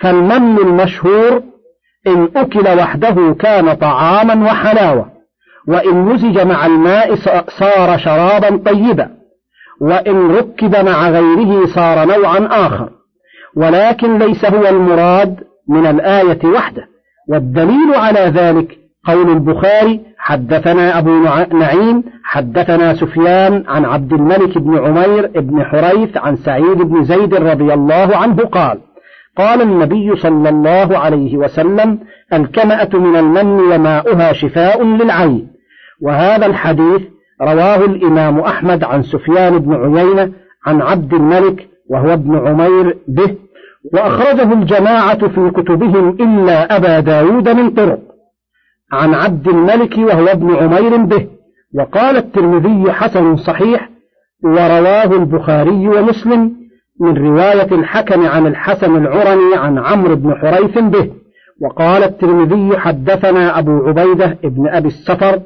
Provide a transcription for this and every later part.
فالمن المشهور إن أكل وحده كان طعاما وحلاوة وإن مزج مع الماء صار شرابا طيبا وإن ركب مع غيره صار نوعا آخر. ولكن ليس هو المراد من الآية وحده والدليل على ذلك قول البخاري حدثنا أبو نعيم حدثنا سفيان عن عبد الملك بن عمير بن حريث عن سعيد بن زيد رضي الله عنه قال قال النبي صلى الله عليه وسلم الكمأة من المن وماؤها شفاء للعين. وهذا الحديث رواه الإمام أحمد عن سفيان بن عيينة عن عبد الملك وهو ابن عمير به وأخرجه الجماعة في كتبهم إلا أبا داود من طرق. عن عبد الملك وهو ابن عمير به وقال الترمذي حسن صحيح ورواه البخاري ومسلم من رواية الحكم عن الحسن العرني عن عمرو بن حريث به. وقال الترمذي حدثنا أبو عبيدة ابن أبي السفر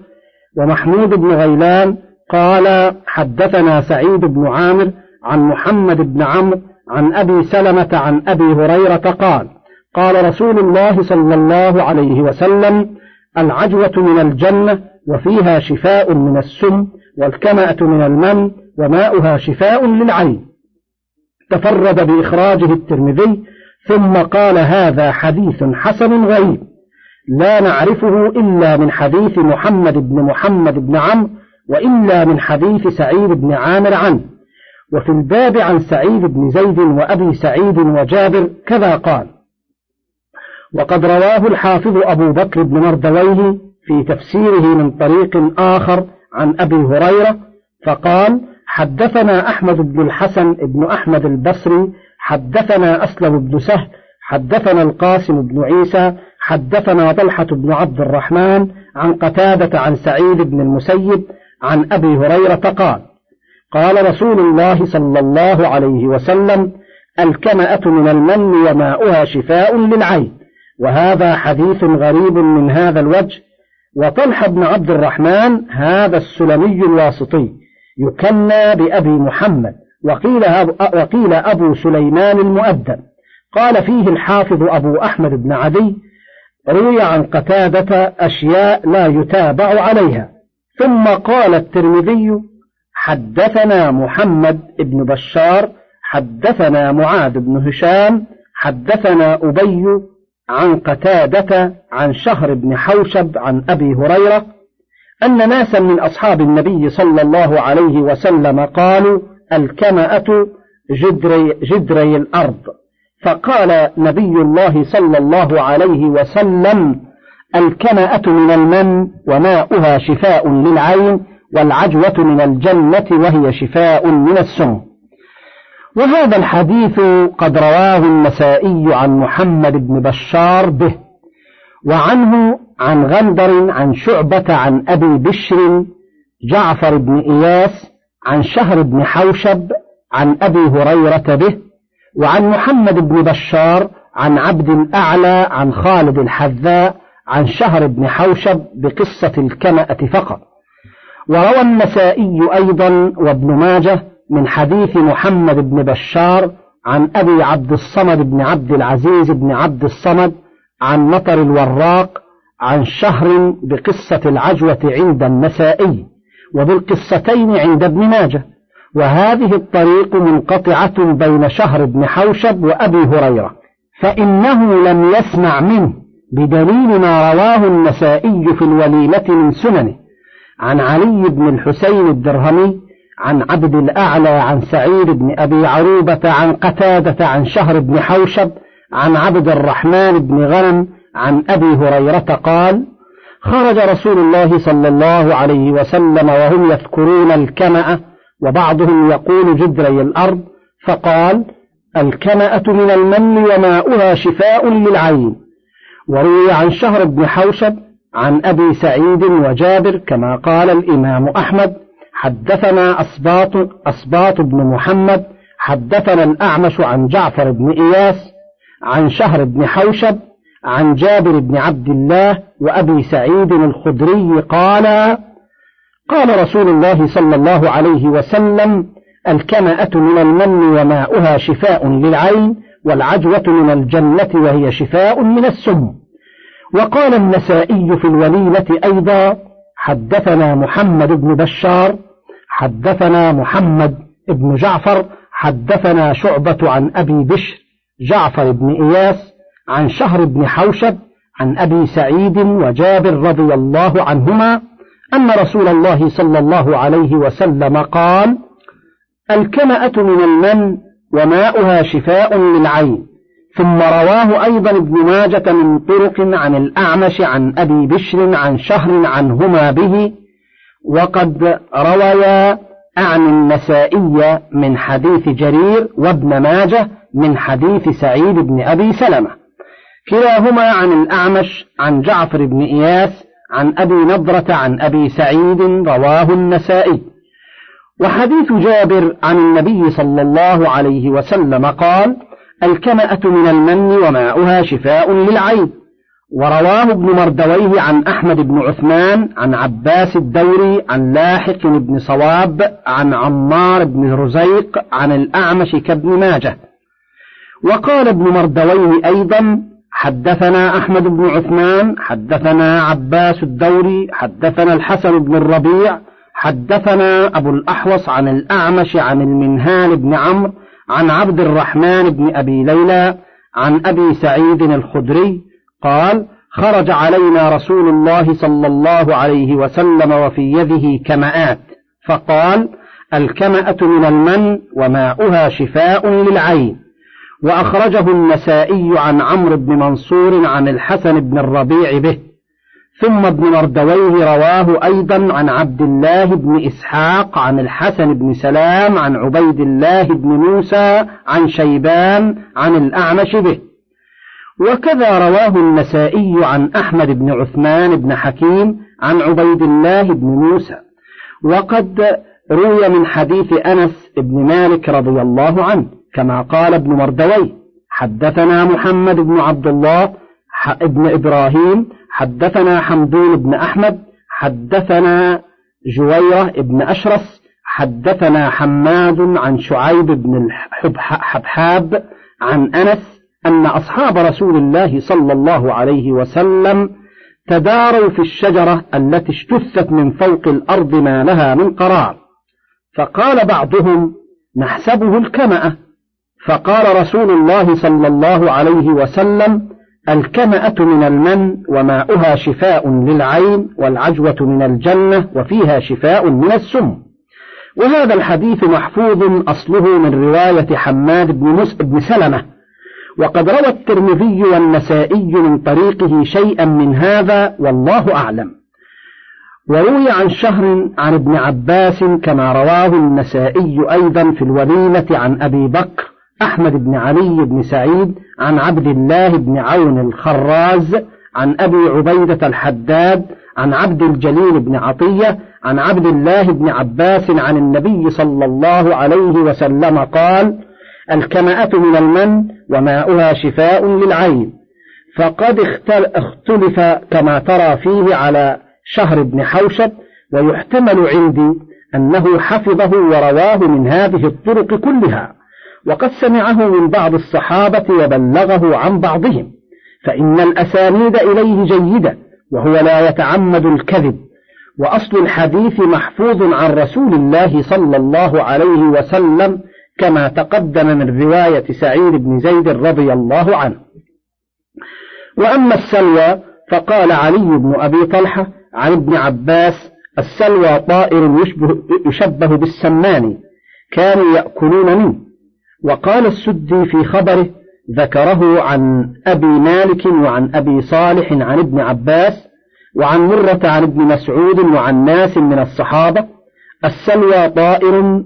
ومحمود بن غيلان قال حدثنا سعيد بن عامر عن محمد بن عمرو عن أبي سلمة عن أبي هريرة قال قال رسول الله صلى الله عليه وسلم العجوة من الجنة وفيها شفاء من السم والكمأة من المن وماؤها شفاء للعين. تفرد بإخراجه الترمذي ثم قال هذا حديث حسن غريب لا نعرفه إلا من حديث محمد بن محمد بن عمرو وإلا من حديث سعيد بن عامر عنه. وفي الباب عن سعيد بن زيد وأبي سعيد وجابر كذا قال وقد رواه الحافظ أبو بكر بن مردويه في تفسيره من طريق آخر عن أبي هريرة فقال حدثنا أحمد بن الحسن بن أحمد البصري حدثنا أسلم بن سهل حدثنا القاسم بن عيسى حدثنا طلحة بن عبد الرحمن عن قتادة عن سعيد بن المسيب عن أبي هريرة قال قال رسول الله صلى الله عليه وسلم الكمأة من المن وماؤها شفاء للعين وهذا حديث غريب من هذا الوجه. وطلحة بن عبد الرحمن هذا السلمي الواسطي. يكنى بأبي محمد وقيل, وقيل أبو سليمان المؤدب قال فيه الحافظ أبو أحمد بن عدي روي عن قتادة أشياء لا يتابع عليها. ثم قال الترمذي حدثنا محمد بن بشار حدثنا معاذ بن هشام حدثنا أبي عن قتادة عن شهر بن حوشب عن أبي هريرة أن ناسا من أصحاب النبي صلى الله عليه وسلم قالوا الكمأة جدري, جدري الأرض. فقال نبي الله صلى الله عليه وسلم الكمأة من المن وماؤها شفاء للعين والعجوة من الجنة وهي شفاء من السم. وهذا الحديث قد رواه النسائي عن محمد بن بشار به وعنه عن غندر عن شعبة عن أبي بشر جعفر بن إياس عن شهر بن حوشب عن أبي هريرة به وعن محمد بن بشار عن عبد الأعلى عن خالد الحذاء عن شهر بن حوشب بقصة الكمأة فقط. وروى النسائي أيضا وابن ماجه من حديث محمد بن بشار عن أبي عبد الصمد بن عبد العزيز بن عبد الصمد عن مطر الوراق عن شهر بقصة العجوة عند النسائي وبالقصتين عند ابن ماجه. وهذه الطريق منقطعة بين شهر بن حوشب وأبي هريرة فإنه لم يسمع منه بدليل ما رواه النسائي في الوليمة من سننه. عن علي بن الحسين الدرهمي عن عبد الأعلى عن سعيد بن أبي عروبة عن قتادة عن شهر بن حوشب عن عبد الرحمن بن غنم عن أبي هريرة قال خرج رسول الله صلى الله عليه وسلم وهم يذكرون الكمأ وبعضهم يقول جدري الأرض فقال الكمأة من المن وماؤها شفاء للعين. وروي عن شهر بن حوشب عن أبي سعيد وجابر كما قال الإمام أحمد حدثنا أصباط, أصباط بن محمد حدثنا الأعمش عن جعفر بن إياس عن شهر بن حوشب عن جابر بن عبد الله وأبي سعيد الخدري قال قال رسول الله صلى الله عليه وسلم الكمأة من المن وماؤها شفاء للعين والعجوة من الجنة وهي شفاء من السم. وقال النسائي في الوليمة أيضا حدثنا محمد بن بشار حدثنا محمد بن جعفر حدثنا شعبة عن أبي بشر جعفر بن إياس عن شهر بن حوشب عن أبي سعيد وجابر رضي الله عنهما أن رسول الله صلى الله عليه وسلم قال الكمأة من المن وماؤها شفاء للعين ثم رواه أيضا ابن ماجة من طرق عن الأعمش عن أبي بشر عن شهر عنهما به وقد رويا عن النسائي من حديث جرير وابن ماجة من حديث سعيد بن أبي سلمة. كلاهما عن الأعمش عن جعفر بن إياس عن أبي نضرة عن أبي سعيد رواه النسائي. وحديث جابر عن النبي صلى الله عليه وسلم قال الكمأة من المن وماؤها شفاء للعين. ورواه ابن مردويه عن أحمد بن عثمان عن عباس الدوري عن لاحق بن صواب عن عمار بن رزيق عن الأعمش كابن ماجه. وقال ابن مردويه أيضا حدثنا أحمد بن عثمان حدثنا عباس الدوري حدثنا الحسن بن الربيع حدثنا أبو الأحوص عن الأعمش عن المنهال بن عمرو عن عبد الرحمن بن أبي ليلى عن أبي سعيد الخدري قال خرج علينا رسول الله صلى الله عليه وسلم وفي يده كمآت فقال الكمأة من المن وماؤها شفاء للعين. وأخرجه النسائي عن عمرو بن منصور عن الحسن بن الربيع به ثم ابن مردويه رواه أيضا عن عبد الله بن إسحاق عن الحسن بن سلام عن عبيد الله بن موسى عن شيبان عن الأعمش به. وكذا رواه النسائي عن أحمد بن عثمان بن حكيم عن عبيد الله بن موسى. وقد روي من حديث أنس بن مالك رضي الله عنه. كما قال ابن مردوي حدثنا محمد بن عبد الله ابن إبراهيم حدثنا حمدون بن أحمد حدثنا جويرة بن أشرس حدثنا حماد عن شعيب بن الحبحاب عن أنس أن أصحاب رسول الله صلى الله عليه وسلم تداروا في الشجرة التي اجتثت من فوق الأرض ما لها من قرار. فقال بعضهم نحسبه الكمأة. فقال رسول الله صلى الله عليه وسلم الكمأة من المن وماؤها شفاء للعين والعجوة من الجنة وفيها شفاء من السم. وهذا الحديث محفوظ أصله من رواية حماد بن, بن سلمة. وقد روى الترمذي والنسائي من طريقه شيئا من هذا والله أعلم. وروي عن شهر عن ابن عباس كما رواه النسائي أيضا في الوليمة عن أبي بكر أحمد بن علي بن سعيد عن عبد الله بن عون الخراز عن أبي عبيدة الحداد عن عبد الجليل بن عطية عن عبد الله بن عباس عن النبي صلى الله عليه وسلم قال الكمأة من المن وماؤها شفاء للعين فقد اختلف كما ترى فيه على شهر بن حوشب ويحتمل عندي أنه حفظه ورواه من هذه الطرق كلها. وقد سمعه من بعض الصحابة وبلغه عن بعضهم فإن الأسانيد إليه جيدة وهو لا يتعمد الكذب وأصل الحديث محفوظ عن رسول الله صلى الله عليه وسلم كما تقدم من رواية سعيد بن زيد رضي الله عنه. وأما السلوى فقال علي بن أبي طلحة عن ابن عباس السلوى طائر يشبه, يشبه بالسمان كانوا يأكلون منه. وقال السدي في خبره ذكره عن أبي مالك وعن أبي صالح عن ابن عباس وعن مرة عن ابن مسعود وعن ناس من الصحابة السلوى طائر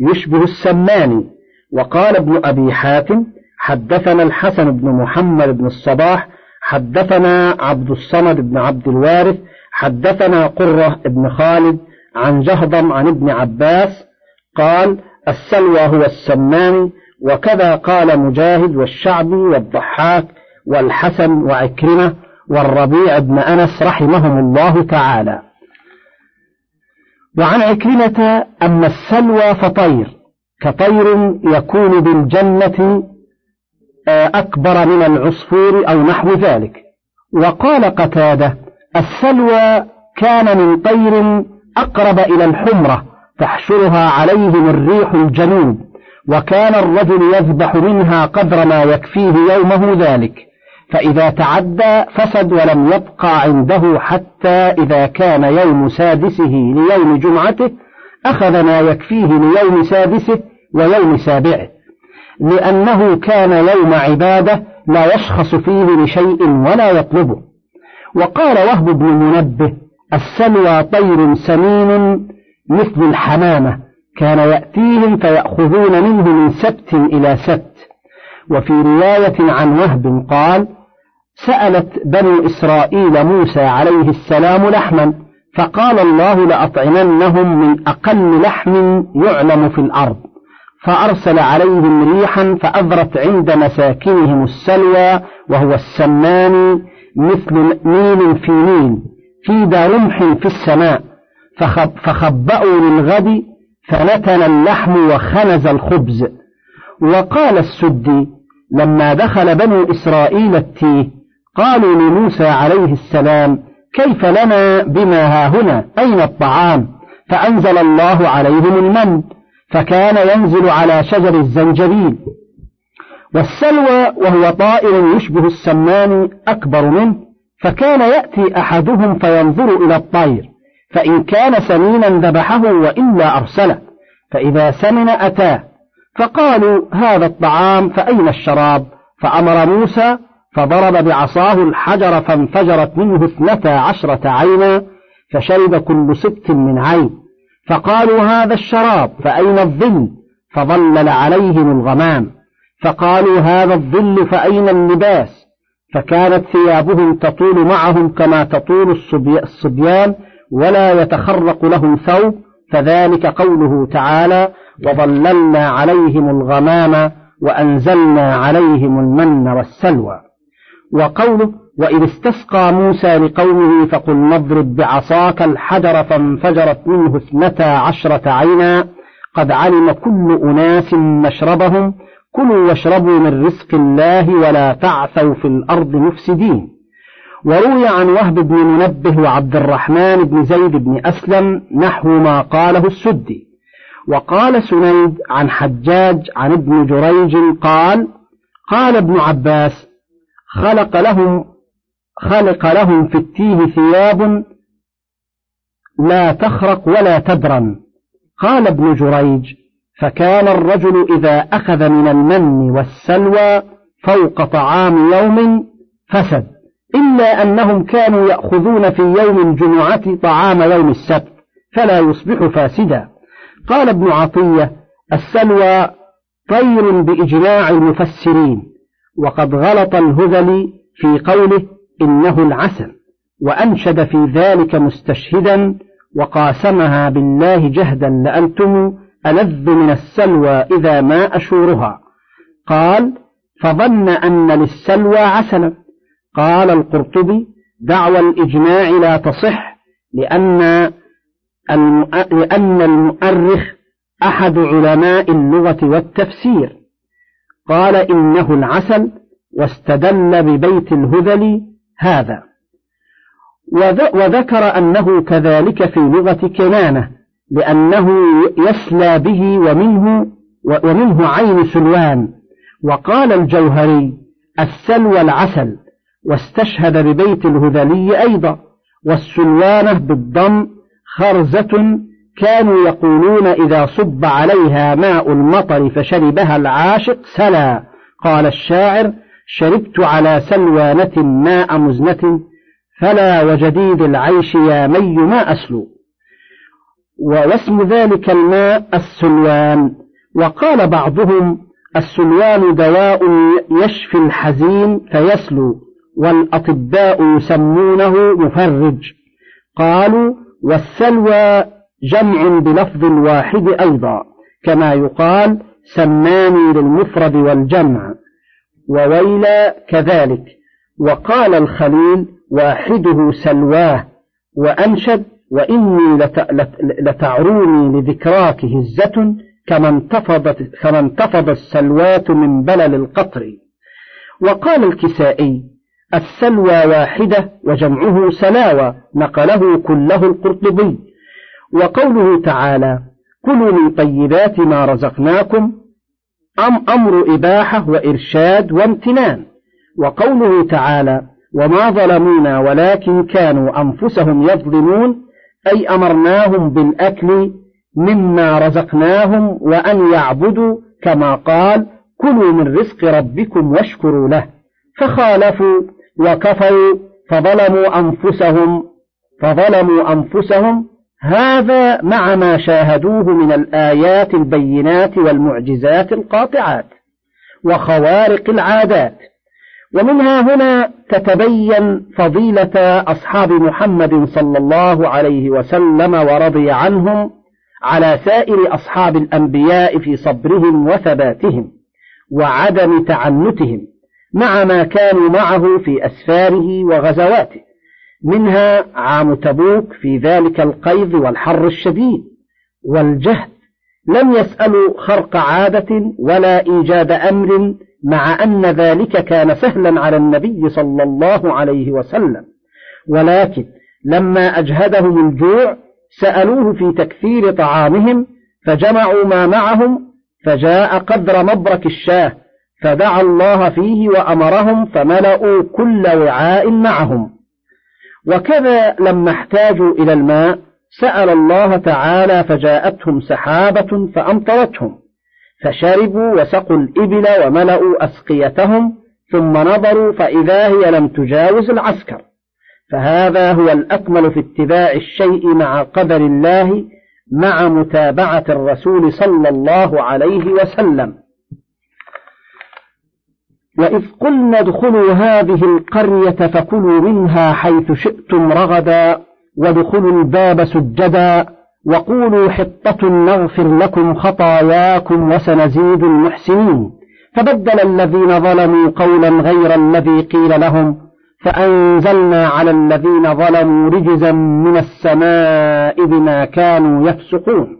يشبه السمان. وقال ابن أبي حاتم حدثنا الحسن بن محمد بن الصباح حدثنا عبد الصمد بن عبد الوارث حدثنا قرة بن خالد عن جهضم عن ابن عباس قال السلوى هو السمان وكذا قال مجاهد والشعبي والضحاك والحسن وعكرمة والربيع بن أنس رحمهم الله تعالى. وعن عكرمة أما السلوى فطير كطير يكون بالجنة آه، أكبر من العصفور أو نحو ذلك. وقال قتادة السلوى كان من طير أقرب إلى الحمرة تحشرها عليهم الريح الجنوب. وكان الرجل يذبح منها قدر ما يكفيه يومه ذلك فإذا تعدى فسد ولم يبقى عنده حتى إذا كان يوم سادسه ليوم جمعته أخذ ما يكفيه ليوم سادسه ويوم سابعه لأنه كان يوم عبادة لا يشخص فيه لشيء ولا يطلبه. وقال وهب بن منبه السلوى طير سمين مثل الحمامة كان يأتيهم فيأخذون منه من سبت إلى سبت. وفي رواية عن وهب قال سألت بنو إسرائيل موسى عليه السلام لحما فقال الله لأطعمنهم من أقل لحم يعلم في الأرض. فأرسل عليهم ريحا فأذرت عند مساكنهم السلوى وهو السمان مثل ميل في ميل في رمح في السماء. فخب فخبأوا للغد فنتن اللحم وخنز الخبز. وقال السدي لما دخل بنو إسرائيل التيه قالوا لموسى عليه السلام كيف لنا بما ها هنا؟ أين الطعام؟ فأنزل الله عليهم المن فكان ينزل على شجر الزنجبيل. والسلوى وهو طائر يشبه السمان أكبر منه فكان يأتي أحدهم فينظر إلى الطير. فإن كان سمينا ذبحه وإلا أرسله فإذا سمن أتاه. فقالوا هذا الطعام فأين الشراب؟ فأمر موسى فضرب بعصاه الحجر فانفجرت منه اثنتا عشرة عينا فشرب كل ست من عين. فقالوا هذا الشراب فأين الظل؟ فظلل عليهم الغمام. فقالوا هذا الظل فأين اللباس؟ فكانت ثيابهم تطول معهم كما تطول الصبيان ولا يتخرق لهم ثوب فذلك قوله تعالى وظللنا عليهم الغمام وأنزلنا عليهم المن والسلوى وقوله وإذ استسقى موسى لقومه فقل نضرب بعصاك الحجر فانفجرت منه اثنتا عشرة عينا قد علم كل أناس مشربهم كلوا واشربوا من رزق الله ولا تعثوا في الأرض مفسدين وروي عن وهب بن منبه وعبد الرحمن بن زيد بن أسلم نحو ما قاله السدي. وقال سنيد عن حجاج عن ابن جريج قال قال ابن عباس خلق لهم خلق لهم في التيه ثياب لا تخرق ولا تدرن قال ابن جريج فكان الرجل إذا أخذ من المن والسلوى فوق طعام يوم فسد. إلا أنهم كانوا يأخذون في يوم الجمعة طعام يوم السبت فلا يصبح فاسدا. قال ابن عطية السلوى طير بإجماع المفسرين وقد غلط الهذلي في قوله إنه العسل وأنشد في ذلك مستشهدا وقاسمها بالله جهدا لأنتم ألذ من السلوى إذا ما أشورها. قال فظن أن للسلوى عسلا. قال القرطبي دعوى الإجماع لا تصح لأن لأن المؤرخ أحد علماء اللغة والتفسير. قال إنه العسل واستدل ببيت الهذل هذا. وذكر أنه كذلك في لغة كنانة لأنه يسلى به ومنه ومنه عين سلوان. وقال الجوهري السلوى العسل واستشهد ببيت الهذلي أيضا والسلوانة بالضم خرزة كانوا يقولون إذا صب عليها ماء المطر فشربها العاشق سلا. قال الشاعر شربت على سلوانة ماء مزنة فلا وجديد العيش يا مي ما أسلو. واسم ذلك الماء السلوان. وقال بعضهم السلوان دواء يشفي الحزين فيسلو. والأطباء يسمونه مفرج. قالوا والسلوى جمع بلفظ واحد أيضا كما يقال سماني للمفرد والجمع وويلا كذلك. وقال الخليل واحدة سلواه وأنشد وإني لتعروني لذكراك هزة كما انتفضت كما انتفض السلوات من بلل القطر. وقال الكسائي السلوى واحدة وجمعه سلاوى نقله كله القرطبي. وقوله تعالى كلوا من طيبات ما رزقناكم أم أمر إباحة وإرشاد وامتنان. وقوله تعالى وما ظلمونا ولكن كانوا أنفسهم يظلمون أي أمرناهم بالأكل مما رزقناهم وأن يعبدوا كما قال كلوا من رزق ربكم واشكروا له. فخالفوا وكفروا فظلموا أنفسهم فظلموا أنفسهم. هذا مع ما شاهدوه من الآيات البينات والمعجزات القاطعات وخوارق العادات. ومنها هنا تتبين فضيلة أصحاب محمد صلى الله عليه وسلم ورضي عنهم على سائر أصحاب الأنبياء في صبرهم وثباتهم وعدم تعنتهم. مع ما كانوا معه في أسفاره وغزواته. منها عام تبوك في ذلك القيظ والحر الشديد والجهد. لم يسألوا خرق عادة ولا إيجاد أمر مع أن ذلك كان سهلا على النبي صلى الله عليه وسلم. ولكن لما أجهدهم الجوع سألوه في تكثير طعامهم فجمعوا ما معهم فجاء قدر مبرك الشاه فدعا الله فيه وأمرهم فملأوا كل وعاء معهم. وكذا لما احتاجوا إلى الماء سأل الله تعالى فجاءتهم سحابة فأمطرتهم. فشربوا وسقوا الإبل وملأوا أسقيتهم ثم نظروا فإذا هي لم تجاوز العسكر. فهذا هو الأكمل في اتباع الشيء مع قدر الله مع متابعة الرسول صلى الله عليه وسلم. وإذ قلنا ادخلوا هذه القرية فكلوا منها حيث شئتم رغدا وادخلوا الباب سجدا وقولوا حطة نغفر لكم خطاياكم وسنزيد المحسنين. فبدل الذين ظلموا قولا غير الذي قيل لهم فأنزلنا على الذين ظلموا رجزا من السماء بما كانوا يفسقون.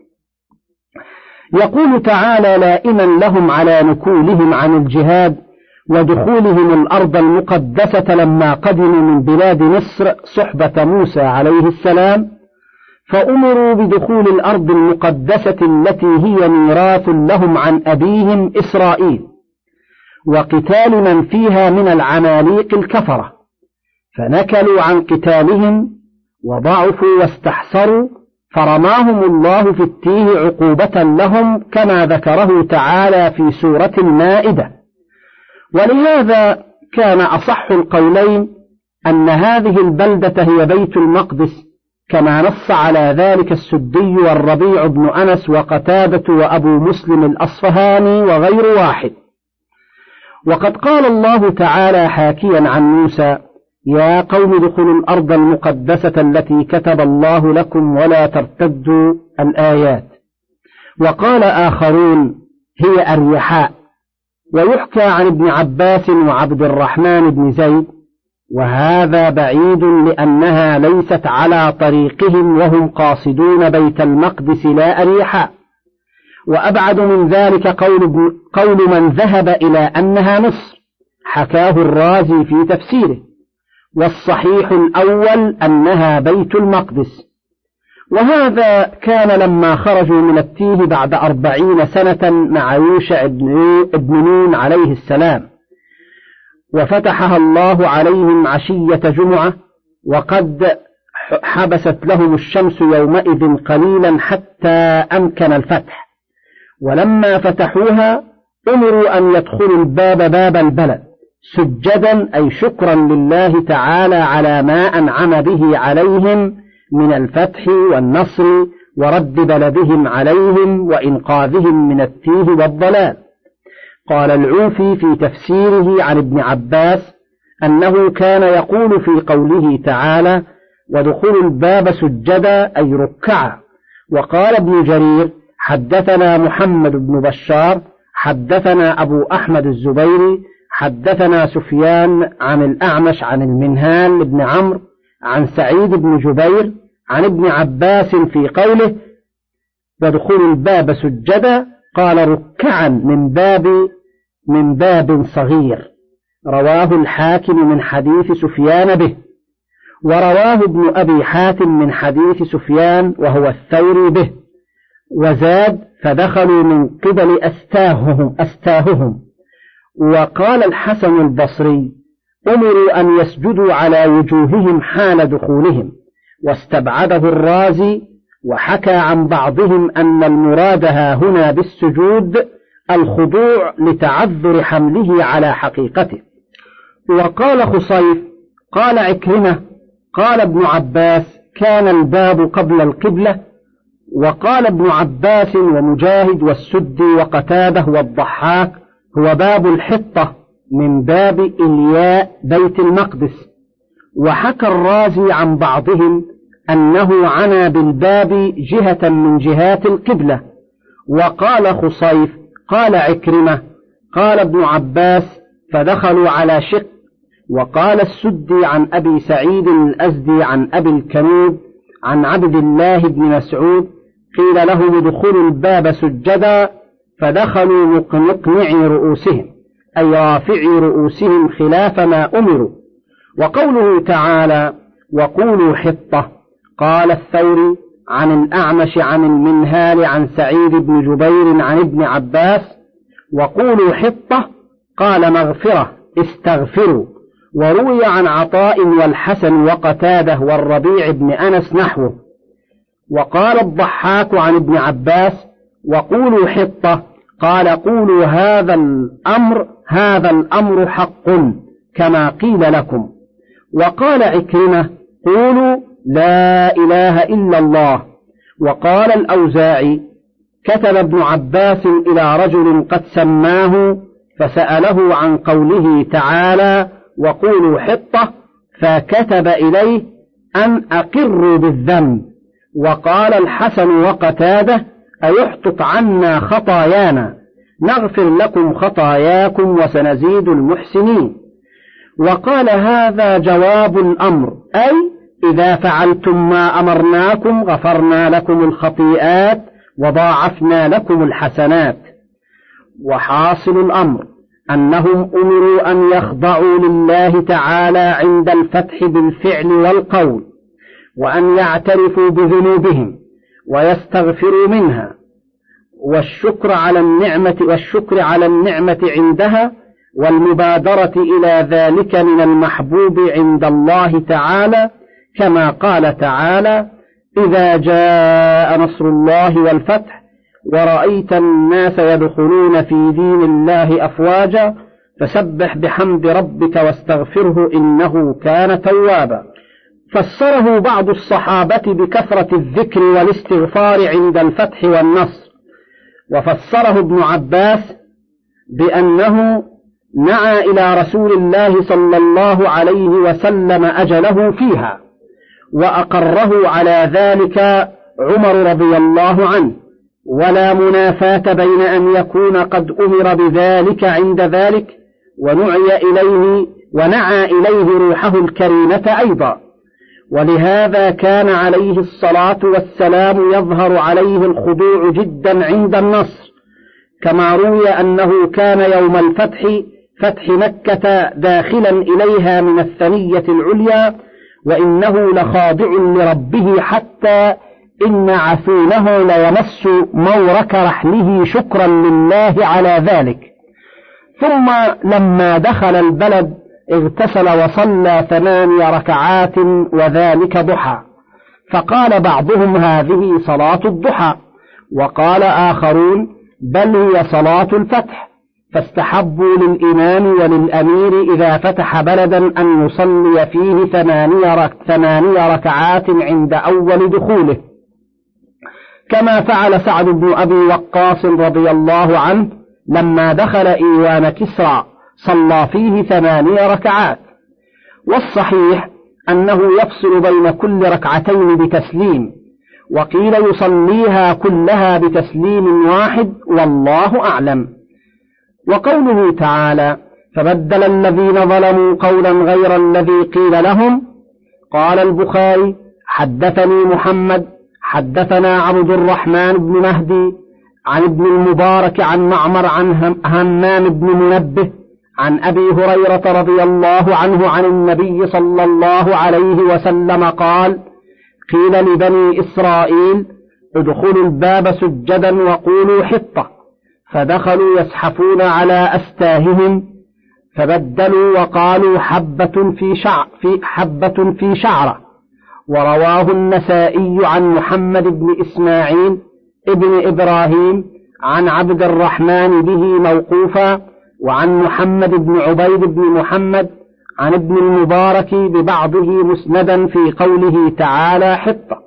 يقول تعالى لائما لهم على نكولهم عن الجهاد ودخولهم الأرض المقدسة لما قدموا من بلاد مصر صحبة موسى عليه السلام فأمروا بدخول الأرض المقدسة التي هي ميراث لهم عن أبيهم إسرائيل وقتال من فيها من العماليق الكفرة فنكلوا عن قتالهم وضعفوا واستحسروا فرماهم الله في التيه عقوبة لهم كما ذكره تعالى في سورة المائدة. ولهذا كان أصح القولين أن هذه البلدة هي بيت المقدس كما نص على ذلك السدي والربيع بن أنس وقتادة وأبو مسلم الأصفهاني وغير واحد. وقد قال الله تعالى حاكيا عن موسى يا قوم ادخلوا الأرض المقدسة التي كتب الله لكم ولا ترتدوا الآيات وقال آخرون هي الرحاء ويحكى عن ابن عباس وعبد الرحمن بن زيد وهذا بعيد لأنها ليست على طريقهم وهم قاصدون بيت المقدس لا أريحا وأبعد من ذلك قول, قول من ذهب إلى أنها مصر حكاه الرازي في تفسيره والصحيح الأول أنها بيت المقدس. وهذا كان لما خرجوا من التيه بعد أربعين سنة مع يوشع بن نون عليه السلام. وفتحها الله عليهم عشية جمعة وقد حبست لهم الشمس يومئذ قليلا حتى أمكن الفتح. ولما فتحوها أمروا أن يدخلوا الباب باب البلد سجدا أي شكرا لله تعالى على ما أنعم به عليهم من الفتح والنصر ورد بلدهم عليهم وإنقاذهم من التيه والضلال. قال العوفي في تفسيره عن ابن عباس أنه كان يقول في قوله تعالى ودخول الباب سجدا أي ركعا وقال ابن جرير حدثنا محمد بن بشار حدثنا أبو أحمد الزبيري حدثنا سفيان عن الأعمش عن المنهال بن عمرو عن سعيد بن جبير عن ابن عباس في قوله ودخول الباب سجدا قال ركعا من باب من باب صغير. رواه الحاكم من حديث سفيان به. ورواه ابن أبي حاتم من حديث سفيان وهو الثوري به. وزاد فدخلوا من قبل أستاههم, أستاههم وقال الحسن البصري أمروا أن يسجدوا على وجوههم حال دخولهم واستبعده الرازي وحكى عن بعضهم أن المراد هنا بالسجود الخضوع لتعذر حمله على حقيقته. وقال خصيف قال عكرمة قال ابن عباس كان الباب قبل القبلة. وقال ابن عباس ومجاهد والسدي وقتاده والضحاك هو باب الحطة. من باب إلياء بيت المقدس. وحكى الرازي عن بعضهم أنه عنى بالباب جهة من جهات القبلة. وقال خصيف قال عكرمة قال ابن عباس فدخلوا على شق. وقال السدي عن أبي سعيد الأزدي عن أبي الكنود عن عبد الله بن مسعود قيل لهم ادخلوا الباب سجدا فدخلوا مقنعي رؤوسهم. أي رافعي رؤوسهم خلاف ما أمروا. وقوله تعالى وقولوا حطة قال الثوري عن الأعمش عن المنهال عن سعيد بن جبير عن ابن عباس وقولوا حطة قال مغفرة استغفروا وروي عن عطاء والحسن وقتادة والربيع بن أنس نحوه. وقال الضحاك عن ابن عباس وقولوا حطة قال قولوا هذا الأمر هذا الأمر حق كما قيل لكم. وقال عكرمة قولوا لا إله إلا الله. وقال الأوزاعي كتب ابن عباس إلى رجل قد سماه فسأله عن قوله تعالى وقولوا حطة فكتب إليه أن أقروا بالذنب. وقال الحسن وقتاده أيحطط عنا خطايانا؟ نغفر لكم خطاياكم وسنزيد المحسنين. وقال هذا جواب الأمر أي إذا فعلتم ما أمرناكم غفرنا لكم الخطيئات وضاعفنا لكم الحسنات. وحاصل الأمر أنهم أمروا أن يخضعوا لله تعالى عند الفتح بالفعل والقول وأن يعترفوا بذنوبهم. ويستغفروا منها. والشكر على النعمة والشكر على النعمة عندها والمبادرة إلى ذلك من المحبوب عند الله تعالى كما قال تعالى إذا جاء نصر الله والفتح ورأيت الناس يدخلون في دين الله أفواجا فسبح بحمد ربك واستغفره إنه كان توابا. فسره بعض الصحابة بكثرة الذكر والاستغفار عند الفتح والنصر. وفسره ابن عباس بأنه نعى إلى رسول الله صلى الله عليه وسلم أجله فيها وأقره على ذلك عمر رضي الله عنه. ولا منافاة بين أن يكون قد أمر بذلك عند ذلك ونعي إليه ونعى إليه روحه الكريمة أيضا. ولهذا كان عليه الصلاة والسلام يظهر عليه الخضوع جدا عند النصر كما روي أنه كان يوم الفتح فتح مكة داخلا إليها من الثنية العليا وإنه لخاضع لربه حتى إن عثونه ليمس مورك رحله شكرا لله على ذلك. ثم لما دخل البلد اغتسل وصلى ثماني ركعات وذلك ضحى. فقال بعضهم هذه صلاة الضحى. وقال آخرون بل هي صلاة الفتح. فاستحبوا للإمام وللأمير إذا فتح بلدا أن يصلي فيه ثماني ركعات عند أول دخوله. كما فعل سعد بن أبي وقاص رضي الله عنه لما دخل إيوان كسرى. صلى فيه ثماني ركعات. والصحيح أنه يفصل بين كل ركعتين بتسليم وقيل يصليها كلها بتسليم واحد والله أعلم. وقوله تعالى فبدل الذين ظلموا قولا غير الذي قيل لهم قال البخاري حدثني محمد حدثنا عبد الرحمن بن مهدي عن ابن المبارك عن معمر عن همام بن منبه عن أبي هريرة رضي الله عنه عن النبي صلى الله عليه وسلم قال قيل لبني إسرائيل ادخلوا الباب سجدا وقولوا حطة. فدخلوا يزحفون على أستاههم فبدلوا وقالوا حبة في شعر في حبة في شعرة. ورواه النسائي عن محمد بن إسماعيل ابن إبراهيم عن عبد الرحمن به موقوفا وعن محمد بن عبيد بن محمد عن ابن المبارك ببعضه مسندا في قوله تعالى حطة.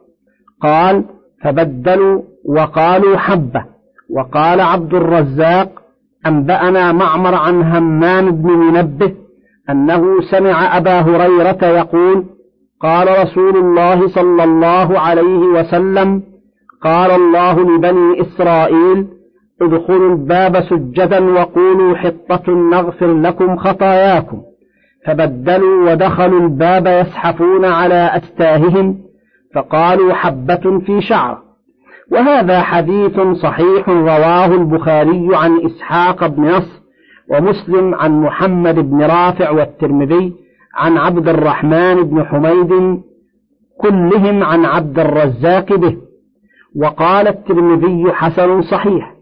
قال فبدلوا وقالوا حبة وقال عبد الرزاق أنبأنا معمر عن همام بن منبه أنه سمع أبا هريرة يقول قال رسول الله صلى الله عليه وسلم قال الله لبني إسرائيل ادخلوا الباب سجدا وقولوا حطة نغفر لكم خطاياكم. فبدلوا ودخلوا الباب يزحفون على أستاههم فقالوا حبة في شعر. وهذا حديث صحيح رواه البخاري عن إسحاق بن نصر ومسلم عن محمد بن رافع والترمذي عن عبد الرحمن بن حميد كلهم عن عبد الرزاق به. وقال الترمذي حسن صحيح.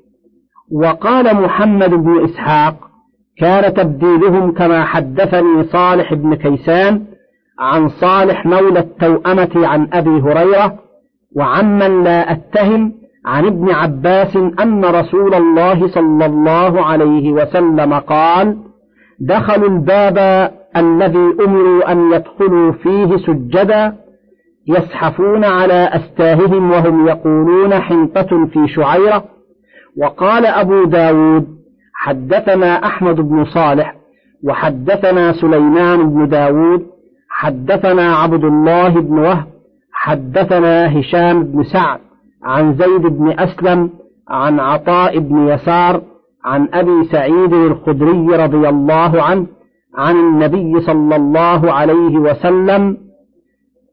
وقال محمد بن إسحاق كان تبديلهم كما حدثني صالح بن كيسان عن صالح مولى التوأمة عن أبي هريرة وعمن لا أتهم عن ابن عباس أن رسول الله صلى الله عليه وسلم قال دخلوا الباب الذي أمروا أن يدخلوا فيه سجدا يزحفون على أستاههم وهم يقولون حنطة في شعيرة وقال أبو داود حدثنا أحمد بن صالح وحدثنا سليمان بن داود حدثنا عبد الله بن وهب حدثنا هشام بن سعد عن زيد بن أسلم عن عطاء بن يسار عن أبي سعيد الخدري رضي الله عنه عن النبي صلى الله عليه وسلم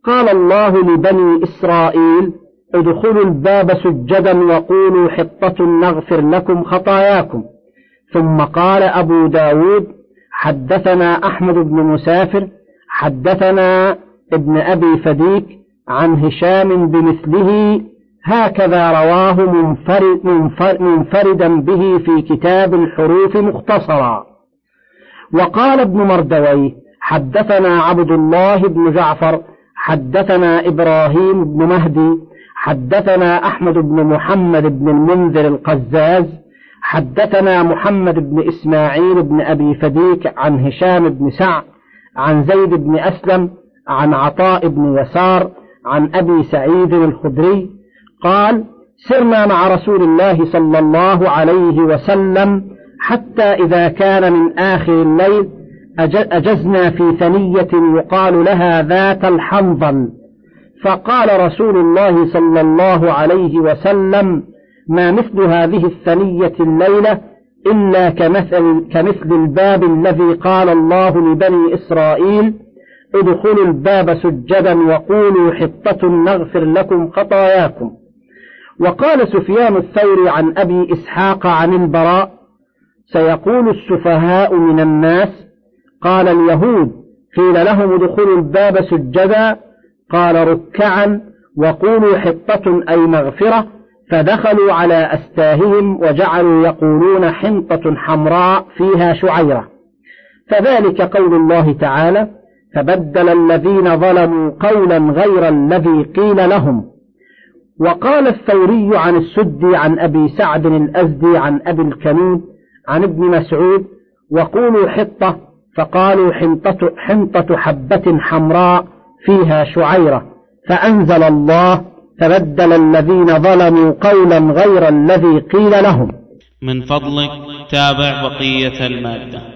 قال الله لبني إسرائيل ادخلوا الباب سجدا وقولوا حطة نغفر لكم خطاياكم. ثم قال أبو داود حدثنا أحمد بن مسافر حدثنا ابن أبي فديك عن هشام بمثله هكذا رواه منفرد منفردا به في كتاب الحروف مختصرا. وقال ابن مردويه حدثنا عبد الله بن جعفر حدثنا إبراهيم بن مهدي حدثنا أحمد بن محمد بن المنذر القزاز حدثنا محمد بن إسماعيل بن أبي فديك عن هشام بن سعد عن زيد بن أسلم عن عطاء بن يسار عن أبي سعيد الخدري قال سرنا مع رسول الله صلى الله عليه وسلم حتى إذا كان من آخر الليل أجزنا في ثنية يقال لها ذات الحنظل. فقال رسول الله صلى الله عليه وسلم ما مثل هذه الثنية الليلة إلا كمثل, كمثل الباب الذي قال الله لبني إسرائيل ادخلوا الباب سجدا وقولوا حطة نغفر لكم خطاياكم. وقال سفيان الثوري عن أبي إسحاق عن البراء سيقول السفهاء من الناس قال اليهود قيل لهم ادخلوا الباب سجدا قال ركعا وقولوا حطة أي مغفرة فدخلوا على أستاههم وجعلوا يقولون حنطة حمراء فيها شعيرة. فذلك قول الله تعالى فبدل الذين ظلموا قولا غير الذي قيل لهم. وقال الثوري عن السدي عن أبي سعد الأزدي عن أبي الكنود عن ابن مسعود وقولوا حطة فقالوا حنطة, حنطة حبة حمراء فيها شعيرة فأنزل الله فبدل الذين ظلموا قولا غير الذي قيل لهم. من فضلك تابع بقية المادة.